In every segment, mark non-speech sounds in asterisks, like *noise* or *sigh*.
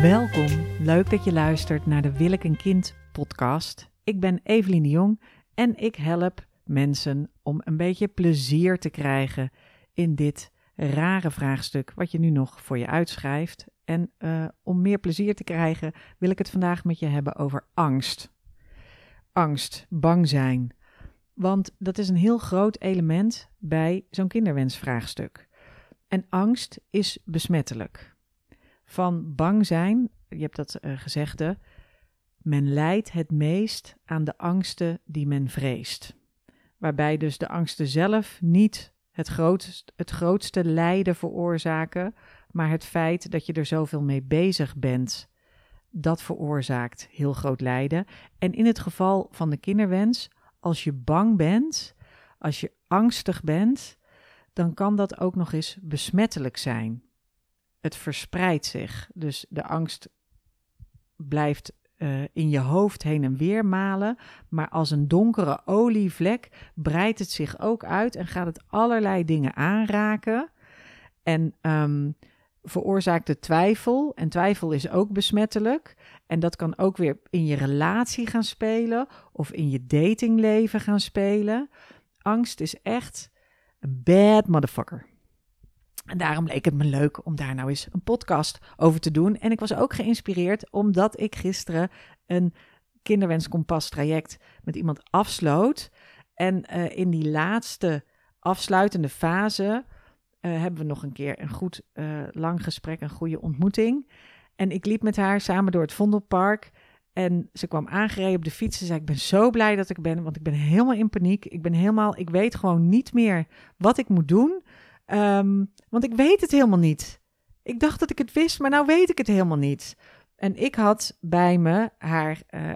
Welkom, leuk dat je luistert naar de Wil ik een kind podcast. Ik ben Evelien de Jong en ik help mensen om een beetje plezier te krijgen in dit rare vraagstuk wat je nu nog voor je uitschrijft. En uh, om meer plezier te krijgen wil ik het vandaag met je hebben over angst. Angst, bang zijn. Want dat is een heel groot element bij zo'n kinderwensvraagstuk. En angst is besmettelijk. Van bang zijn, je hebt dat uh, gezegde, men lijdt het meest aan de angsten die men vreest. Waarbij dus de angsten zelf niet het het grootste lijden veroorzaken, maar het feit dat je er zoveel mee bezig bent, dat veroorzaakt heel groot lijden. En in het geval van de kinderwens, als je bang bent, als je angstig bent, dan kan dat ook nog eens besmettelijk zijn. Het verspreidt zich. Dus de angst blijft uh, in je hoofd heen en weer malen, maar als een donkere olievlek breidt het zich ook uit en gaat het allerlei dingen aanraken. En um, veroorzaakt de twijfel. En twijfel is ook besmettelijk. En dat kan ook weer in je relatie gaan spelen of in je datingleven gaan spelen. Angst is echt een bad motherfucker. En daarom leek het me leuk om daar nou eens een podcast over te doen. En ik was ook geïnspireerd omdat ik gisteren een kinderwenskompas traject met iemand afsloot. En uh, in die laatste afsluitende fase uh, hebben we nog een keer een goed uh, lang gesprek, een goede ontmoeting. En ik liep met haar samen door het Vondelpark. En ze kwam aangereden op de fiets. Ze zei: Ik ben zo blij dat ik ben, want ik ben helemaal in paniek. Ik ben helemaal, ik weet gewoon niet meer wat ik moet doen. Um, want ik weet het helemaal niet. Ik dacht dat ik het wist, maar nou weet ik het helemaal niet. En ik had bij me haar uh,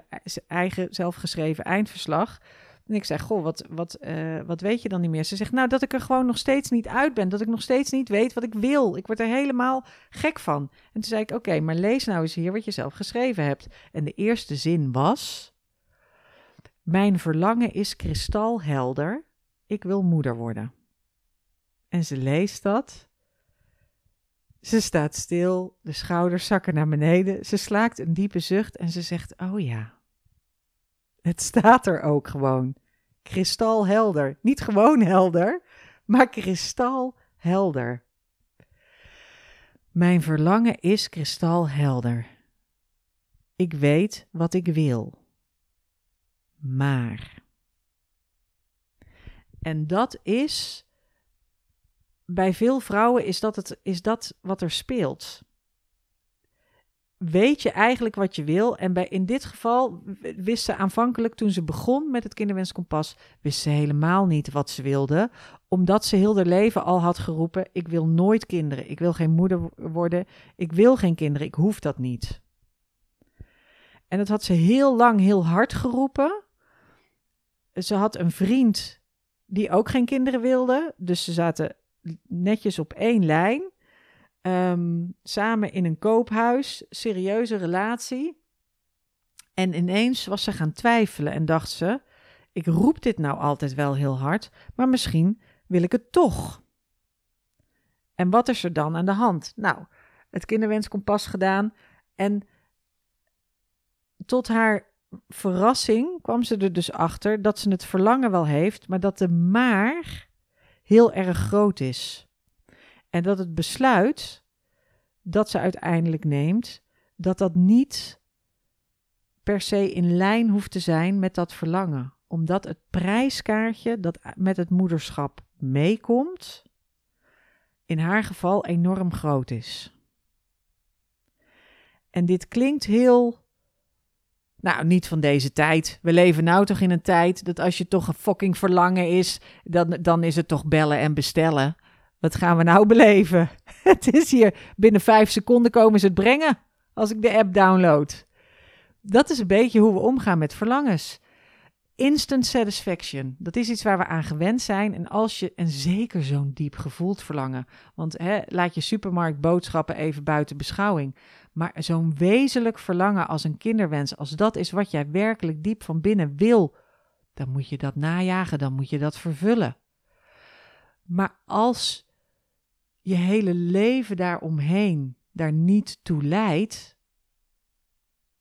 eigen zelfgeschreven eindverslag. En ik zeg, goh, wat, wat, uh, wat weet je dan niet meer? Ze zegt, nou, dat ik er gewoon nog steeds niet uit ben. Dat ik nog steeds niet weet wat ik wil. Ik word er helemaal gek van. En toen zei ik, oké, maar lees nou eens hier wat je zelf geschreven hebt. En de eerste zin was... Mijn verlangen is kristalhelder. Ik wil moeder worden. En ze leest dat. Ze staat stil, de schouders zakken naar beneden. Ze slaakt een diepe zucht en ze zegt: Oh ja. Het staat er ook gewoon. Kristalhelder. Niet gewoon helder, maar kristalhelder. Mijn verlangen is kristalhelder. Ik weet wat ik wil. Maar. En dat is bij veel vrouwen is dat, het, is dat wat er speelt. Weet je eigenlijk wat je wil? En bij, in dit geval wist ze aanvankelijk, toen ze begon met het kinderwenskompas, wist ze helemaal niet wat ze wilde. Omdat ze heel haar leven al had geroepen: Ik wil nooit kinderen. Ik wil geen moeder worden. Ik wil geen kinderen. Ik hoef dat niet. En dat had ze heel lang heel hard geroepen. Ze had een vriend die ook geen kinderen wilde. Dus ze zaten netjes op één lijn. Um, samen in een koophuis, serieuze relatie. En ineens was ze gaan twijfelen en dacht ze: Ik roep dit nou altijd wel heel hard, maar misschien wil ik het toch. En wat is er dan aan de hand? Nou, het kinderwenskompas gedaan en tot haar verrassing kwam ze er dus achter dat ze het verlangen wel heeft, maar dat de maar heel erg groot is. En dat het besluit dat ze uiteindelijk neemt, dat dat niet per se in lijn hoeft te zijn met dat verlangen. Omdat het prijskaartje dat met het moederschap meekomt, in haar geval enorm groot is. En dit klinkt heel nou, niet van deze tijd. We leven nou toch in een tijd dat als je toch een fucking verlangen is, dan, dan is het toch bellen en bestellen. Wat gaan we nou *laughs* beleven? Het is hier binnen vijf seconden komen ze het brengen als ik de app download. Dat is een beetje hoe we omgaan met verlangens. Instant satisfaction, dat is iets waar we aan gewend zijn. En als je, en zeker zo'n diep gevoeld verlangen, want hè, laat je supermarktboodschappen even buiten beschouwing. Maar zo'n wezenlijk verlangen als een kinderwens, als dat is wat jij werkelijk diep van binnen wil, dan moet je dat najagen, dan moet je dat vervullen. Maar als je hele leven daaromheen daar niet toe leidt,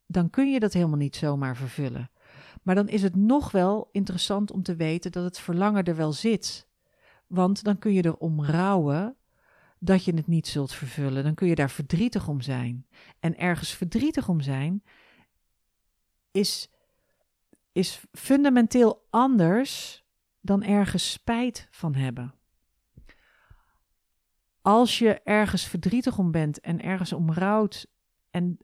dan kun je dat helemaal niet zomaar vervullen. Maar dan is het nog wel interessant om te weten dat het verlangen er wel zit. Want dan kun je erom rouwen dat je het niet zult vervullen. Dan kun je daar verdrietig om zijn. En ergens verdrietig om zijn is, is fundamenteel anders dan ergens spijt van hebben. Als je ergens verdrietig om bent en ergens om rouwt en,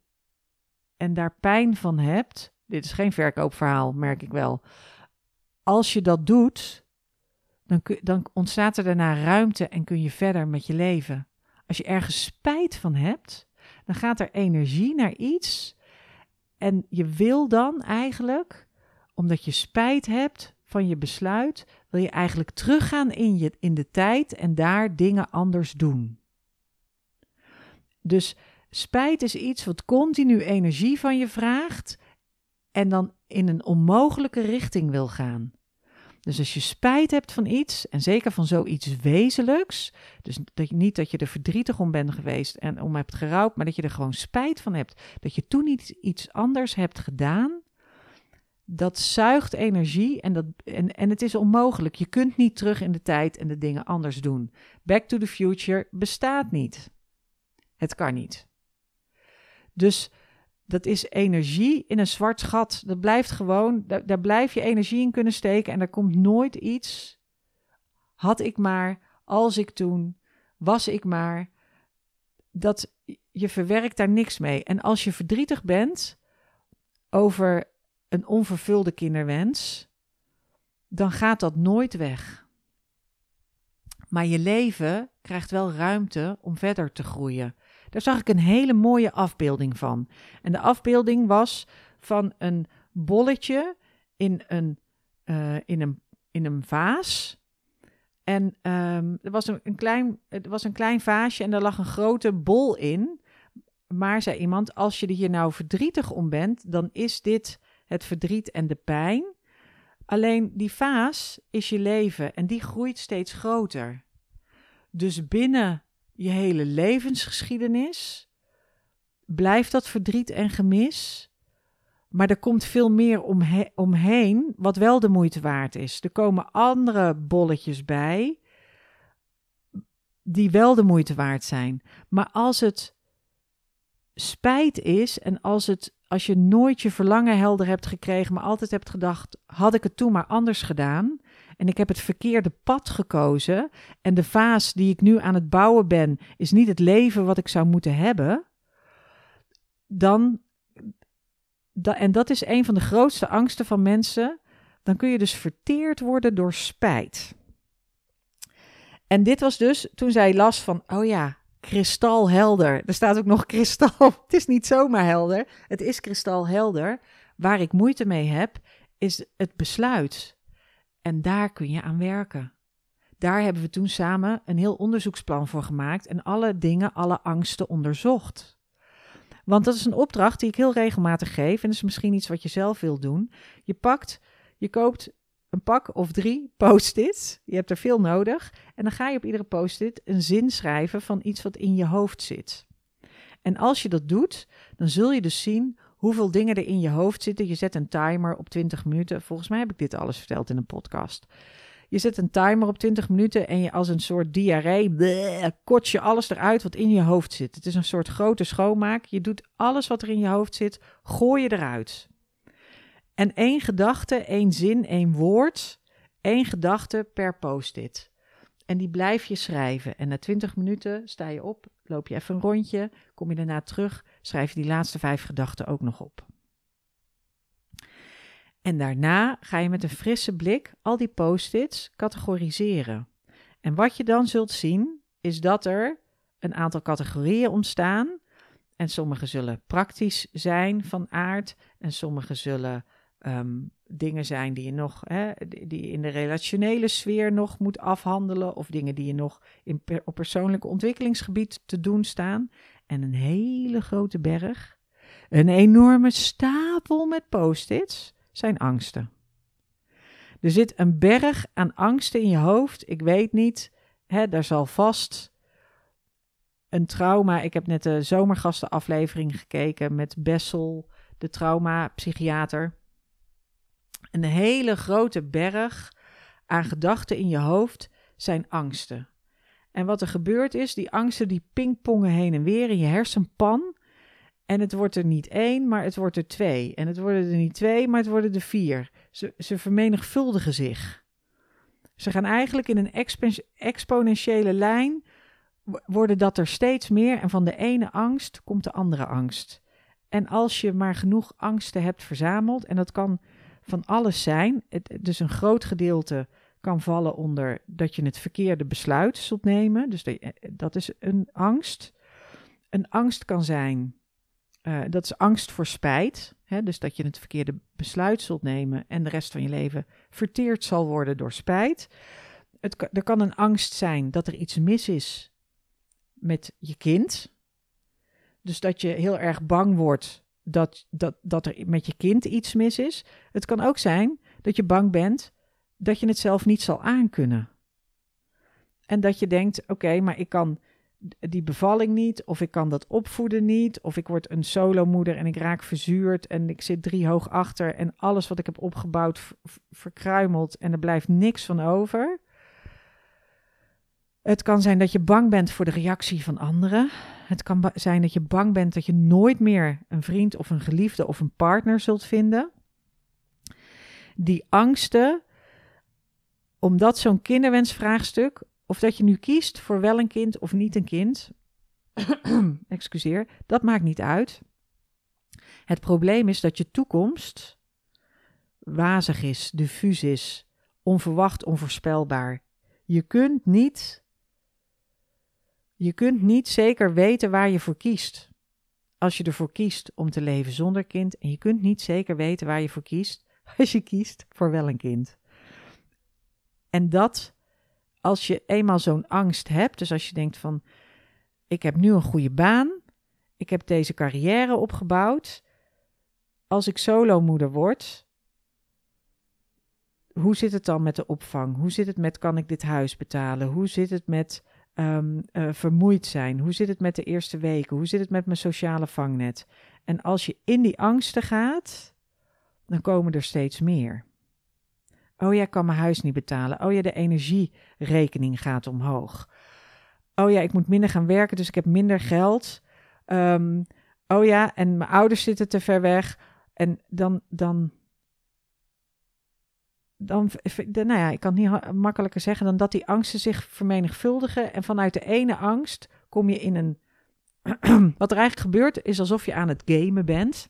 en daar pijn van hebt, dit is geen verkoopverhaal, merk ik wel. Als je dat doet, dan, dan ontstaat er daarna ruimte en kun je verder met je leven. Als je ergens spijt van hebt, dan gaat er energie naar iets. En je wil dan eigenlijk, omdat je spijt hebt van je besluit, wil je eigenlijk teruggaan in, je, in de tijd en daar dingen anders doen. Dus spijt is iets wat continu energie van je vraagt en dan in een onmogelijke richting wil gaan. Dus als je spijt hebt van iets, en zeker van zoiets wezenlijks, dus dat je, niet dat je er verdrietig om bent geweest en om hebt gerouwd, maar dat je er gewoon spijt van hebt, dat je toen iets, iets anders hebt gedaan, dat zuigt energie en, dat, en, en het is onmogelijk. Je kunt niet terug in de tijd en de dingen anders doen. Back to the future bestaat niet. Het kan niet. Dus dat is energie in een zwart gat. Dat blijft gewoon, daar, daar blijf je energie in kunnen steken en er komt nooit iets. Had ik maar, als ik toen, was ik maar. Dat je verwerkt daar niks mee. En als je verdrietig bent over een onvervulde kinderwens, dan gaat dat nooit weg. Maar je leven krijgt wel ruimte om verder te groeien. Daar zag ik een hele mooie afbeelding van. En de afbeelding was van een bolletje in een, uh, in een, in een vaas. En um, er, was een, een, klein, het was een klein vaasje en daar lag een grote bol in. Maar zei iemand, als je er hier nou verdrietig om bent, dan is dit het verdriet en de pijn. Alleen die vaas is je leven en die groeit steeds groter. Dus binnen je hele levensgeschiedenis blijft dat verdriet en gemis. Maar er komt veel meer omheen, wat wel de moeite waard is. Er komen andere bolletjes bij, die wel de moeite waard zijn. Maar als het spijt is en als, het, als je nooit je verlangen helder hebt gekregen, maar altijd hebt gedacht: had ik het toen maar anders gedaan, en ik heb het verkeerde pad gekozen en de vaas die ik nu aan het bouwen ben is niet het leven wat ik zou moeten hebben, dan, en dat is een van de grootste angsten van mensen, dan kun je dus verteerd worden door spijt. En dit was dus toen zij las van, oh ja, kristalhelder. Er staat ook nog kristal. *laughs* Het is niet zomaar helder. Het is kristalhelder. Waar ik moeite mee heb, is het besluit. En daar kun je aan werken. Daar hebben we toen samen een heel onderzoeksplan voor gemaakt en alle dingen, alle angsten onderzocht. Want dat is een opdracht die ik heel regelmatig geef en dat is misschien iets wat je zelf wilt doen. Je pakt, je koopt een pak of drie post-its. Je hebt er veel nodig. En dan ga je op iedere post-it een zin schrijven van iets wat in je hoofd zit. En als je dat doet, dan zul je dus zien hoeveel dingen er in je hoofd zitten. Je zet een timer op 20 minuten. Volgens mij heb ik dit alles verteld in een podcast. Je zet een timer op 20 minuten en je als een soort diarree kot je alles eruit wat in je hoofd zit. Het is een soort grote schoonmaak. Je doet alles wat er in je hoofd zit, gooi je eruit. En één gedachte, één zin, één woord, één gedachte per post-it. En die blijf je schrijven. En na 20 minuten sta je op, loop je even een rondje, kom je daarna terug, schrijf je die laatste vijf gedachten ook nog op. En daarna ga je met een frisse blik al die post-its categoriseren. En wat je dan zult zien, is dat er een aantal categorieën ontstaan. En sommige zullen praktisch zijn van aard, en sommige zullen Ehm, dingen zijn die je nog hè, die in de relationele sfeer nog moet afhandelen, of dingen die je nog in op persoonlijke ontwikkelingsgebied te doen staan. En een hele grote berg, een enorme stapel met post-its, zijn angsten. Er zit een berg aan angsten in je hoofd. Ik weet niet, hè, daar zal vast een trauma. Ik heb net de zomergastenaflevering gekeken met Bessel de traumapsychiater. Een hele grote berg aan gedachten in je hoofd zijn angsten. En wat er gebeurt is, die angsten die pingpongen heen en weer in je hersenpan. En het wordt er niet één, maar het wordt er twee. En het worden er niet twee, maar het worden er vier. Ze, ze vermenigvuldigen zich. Ze gaan eigenlijk in een exponentiële lijn, worden dat er steeds meer. En van de ene angst komt de andere angst. En als je maar genoeg angsten hebt verzameld, en dat kan van alles zijn, het, dus een groot gedeelte kan vallen onder dat je het verkeerde besluit zult nemen. Dus dat is een angst. Een angst kan zijn, uh, dat is angst voor spijt. Hè? Dus dat je het verkeerde besluit zult nemen en de rest van je leven verteerd zal worden door spijt. Het, er kan een angst zijn dat er iets mis is met je kind. Dus dat je heel erg bang wordt dat, dat, dat er met je kind iets mis is. Het kan ook zijn dat je bang bent dat je het zelf niet zal aankunnen. En dat je denkt: oké, maar ik kan die bevalling niet, of ik kan dat opvoeden niet, of ik word een solomoeder en ik raak verzuurd en ik zit drie hoog achter en alles wat ik heb opgebouwd verkruimelt en er blijft niks van over. Het kan zijn dat je bang bent voor de reactie van anderen. Het kan zijn dat je bang bent dat je nooit meer een vriend of een geliefde of een partner zult vinden. Die angsten, omdat zo'n kinderwensvraagstuk, of dat je nu kiest voor wel een kind of niet een kind, *clears throat* excuseer, dat maakt niet uit. Het probleem is dat je toekomst wazig is, diffuus is, onverwacht, onvoorspelbaar. Je kunt niet, je kunt niet zeker weten waar je voor kiest. Als je ervoor kiest om te leven zonder kind, en je kunt niet zeker weten waar je voor kiest *laughs* als je kiest voor wel een kind. En dat, als je eenmaal zo'n angst hebt, dus als je denkt van, ik heb nu een goede baan, ik heb deze carrière opgebouwd, als ik solomoeder word, hoe zit het dan met de opvang? Hoe zit het met kan ik dit huis betalen? Hoe zit het met um, uh, vermoeid zijn? Hoe zit het met de eerste weken? Hoe zit het met mijn sociale vangnet? En als je in die angsten gaat, dan komen er steeds meer. Oh ja, ik kan mijn huis niet betalen. Oh ja, de energierekening gaat omhoog. Oh ja, ik moet minder gaan werken, dus ik heb minder geld. Um, oh ja, en mijn ouders zitten te ver weg. En dan, dan, dan, nou ja, ik kan het niet makkelijker zeggen dan dat die angsten zich vermenigvuldigen. En vanuit de ene angst kom je in een. *clears throat* Wat er eigenlijk gebeurt, is alsof je aan het gamen bent.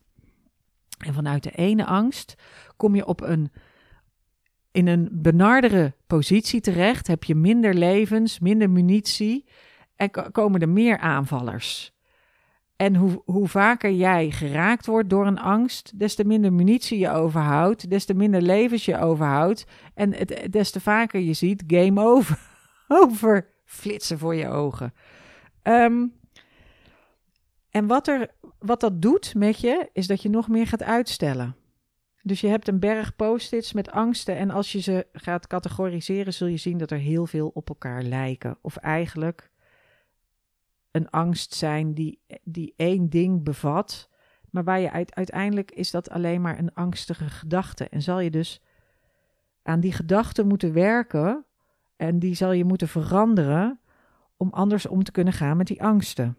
En vanuit de ene angst kom je op een in een benardere positie terecht, heb je minder levens, minder munitie en komen er meer aanvallers. En hoe, hoe vaker jij geraakt wordt door een angst, des te minder munitie je overhoudt, des te minder levens je overhoudt en het, des te vaker je ziet game over, *laughs* over flitsen voor je ogen. Ehm, en wat, er, wat dat doet met je, is dat je nog meer gaat uitstellen. Dus je hebt een berg post-its met angsten en als je ze gaat categoriseren, zul je zien dat er heel veel op elkaar lijken. Of eigenlijk een angst zijn die, die één ding bevat, maar waar je uiteindelijk is dat alleen maar een angstige gedachte. En zal je dus aan die gedachte moeten werken en die zal je moeten veranderen om anders om te kunnen gaan met die angsten.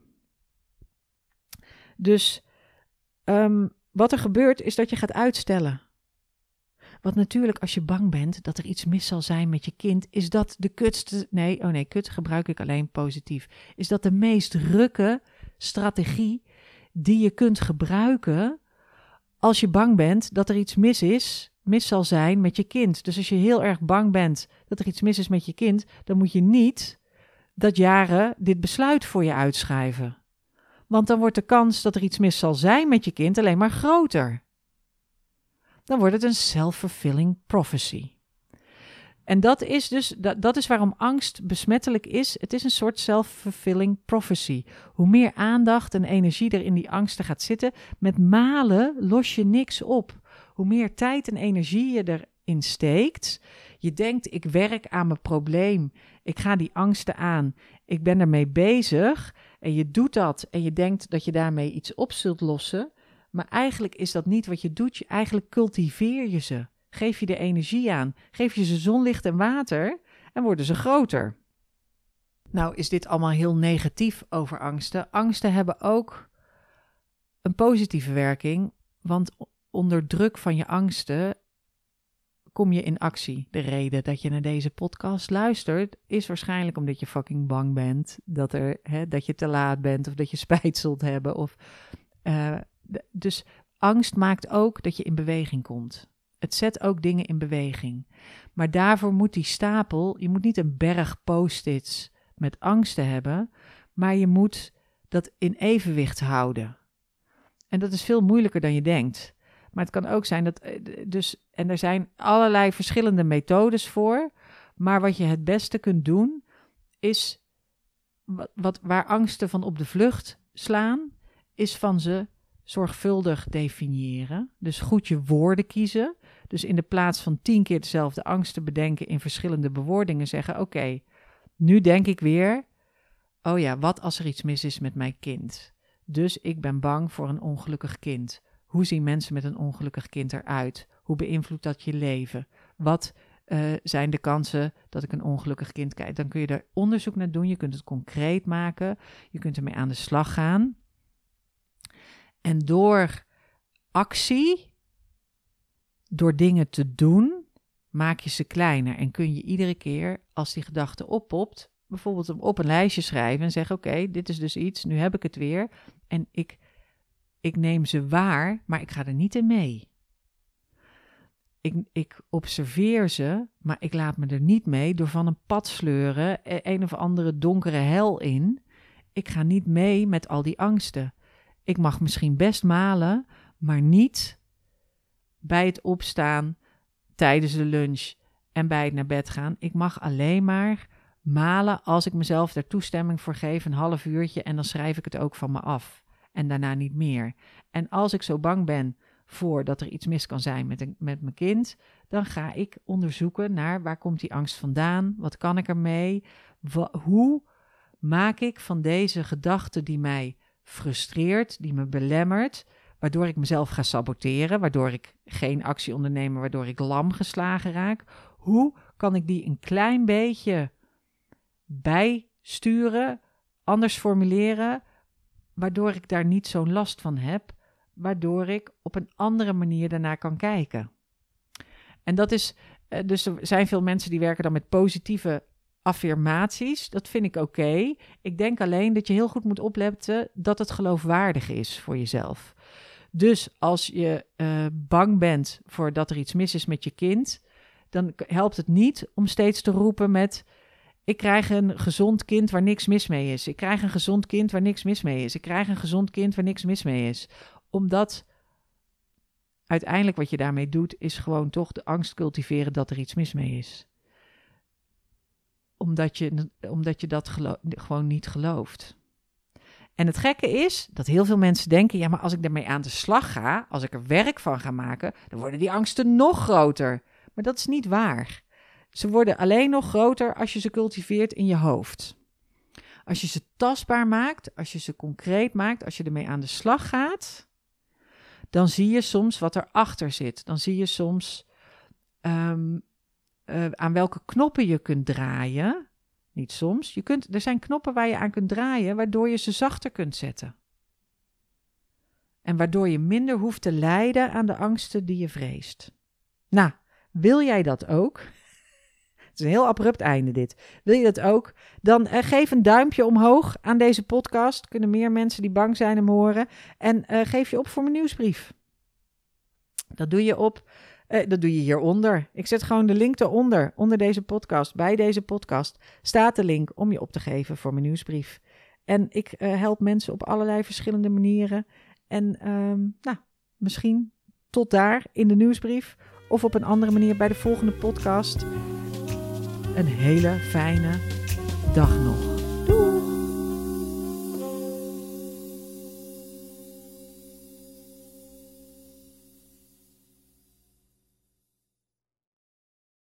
Dus um, wat er gebeurt is dat je gaat uitstellen. Want natuurlijk, als je bang bent dat er iets mis zal zijn met je kind, is dat de kutste. Nee, oh nee, kut gebruik ik alleen positief. Is dat de meest rukke strategie die je kunt gebruiken als je bang bent dat er iets mis is, mis zal zijn met je kind. Dus als je heel erg bang bent dat er iets mis is met je kind, dan moet je niet dat jaren dit besluit voor je uitschrijven. Want dan wordt de kans dat er iets mis zal zijn met je kind alleen maar groter. Dan wordt het een self-fulfilling prophecy. En dat is dus dat, dat is waarom angst besmettelijk is. Het is een soort self-fulfilling prophecy. Hoe meer aandacht en energie er in die angsten gaat zitten, met malen los je niks op. Hoe meer tijd en energie je erin steekt, je denkt ik werk aan mijn probleem, ik ga die angsten aan, ik ben ermee bezig en je doet dat en je denkt dat je daarmee iets op zult lossen, Maar eigenlijk is dat niet wat je doet. Je, eigenlijk cultiveer je ze. Geef je de energie aan. Geef je ze zonlicht en water en worden ze groter. Nou is dit allemaal heel negatief over angsten. Angsten hebben ook een positieve werking, want onder druk van je angsten kom je in actie. De reden dat je naar deze podcast luistert is waarschijnlijk omdat je fucking bang bent dat, er, hè, dat je te laat bent of dat je *laughs* spijt zult hebben. Of, uh, dus angst maakt ook dat je in beweging komt. Het zet ook dingen in beweging. Maar daarvoor moet die stapel, je moet niet een berg post-its met angsten hebben, maar je moet dat in evenwicht houden. En dat is veel moeilijker dan je denkt. Maar het kan ook zijn dat. Eh, dus, en er zijn allerlei verschillende methodes voor. Maar wat je het beste kunt doen, is. Wat, waar angsten van op de vlucht slaan, is van ze zorgvuldig definiëren. Dus goed je woorden kiezen. Dus in de plaats van tien keer dezelfde angst te bedenken in verschillende bewoordingen zeggen: Oké, nu denk ik weer. Oh ja, wat als er iets mis is met mijn kind? Dus ik ben bang voor een ongelukkig kind. Hoe zien mensen met een ongelukkig kind eruit? Hoe beïnvloedt dat je leven? Wat uh, zijn de kansen dat ik een ongelukkig kind krijg? Dan kun je er onderzoek naar doen. Je kunt het concreet maken. Je kunt ermee aan de slag gaan. En door actie, door dingen te doen, maak je ze kleiner. En kun je iedere keer, als die gedachte oppopt, bijvoorbeeld op een lijstje schrijven en zeggen: Oké, dit is dus iets, nu heb ik het weer. En ik, ik neem ze waar, maar ik ga er niet in mee. Ik, ik observeer ze, maar ik laat me er niet mee door van een pad sleuren, e, een of andere donkere hel in. Ik ga niet mee met al die angsten. Ik mag misschien best malen, maar niet bij het opstaan, tijdens de lunch en bij het naar bed gaan. Ik mag alleen maar malen als ik mezelf daar toestemming voor geef, een half uurtje, en dan schrijf ik het ook van me af. En daarna niet meer. En als ik zo bang ben voor dat er iets mis kan zijn met, met mijn kind, dan ga ik onderzoeken naar waar komt die angst vandaan, wat kan ik ermee, hoe maak ik van deze gedachte die mij frustreert, die me belemmert, waardoor ik mezelf ga saboteren, waardoor ik geen actie onderneem, waardoor ik lam geslagen raak. Hoe kan ik die een klein beetje bijsturen, anders formuleren, waardoor ik daar niet zo'n last van heb, waardoor ik op een andere manier daarnaar kan kijken. En dat is, eh, dus er zijn veel mensen die werken dan met positieve affirmaties. Dat vind ik oké. Ik denk alleen dat je heel goed moet opletten dat het geloofwaardig is voor jezelf. Dus als je uh, bang bent voor dat er iets mis is met je kind, dan helpt het niet om steeds te roepen met ik krijg een gezond kind waar niks mis mee is. Ik krijg een gezond kind waar niks mis mee is. Ik krijg een gezond kind waar niks mis mee is. Omdat uiteindelijk wat je daarmee doet, is gewoon toch de angst cultiveren dat er iets mis mee is. Omdat je, omdat je dat gewoon niet gelooft. En het gekke is dat heel veel mensen denken: ja, maar als ik ermee aan de slag ga, als ik er werk van ga maken, dan worden die angsten nog groter. Maar dat is niet waar. Ze worden alleen nog groter als je ze cultiveert in je hoofd. Als je ze tastbaar maakt, als je ze concreet maakt, als je ermee aan de slag gaat, dan zie je soms wat erachter zit. Dan zie je soms um, uh, aan welke knoppen je kunt draaien. Niet soms. Je kunt, er zijn knoppen waar je aan kunt draaien, waardoor je ze zachter kunt zetten. En waardoor je minder hoeft te lijden aan de angsten die je vreest. Nou, wil jij dat ook? *laughs* Het is een heel abrupt einde dit. Wil je dat ook? Dan uh, geef een duimpje omhoog aan deze podcast. Kunnen meer mensen die bang zijn hem horen. En uh, geef je op voor mijn nieuwsbrief. Dat doe je op. Uh, dat doe je hieronder. Ik zet gewoon de link eronder. Onder deze podcast. Bij deze podcast staat de link om je op te geven voor mijn nieuwsbrief. En ik help mensen op allerlei verschillende manieren. En um, nou, misschien tot daar in de nieuwsbrief. Of op een andere manier bij de volgende podcast. Een hele fijne dag nog.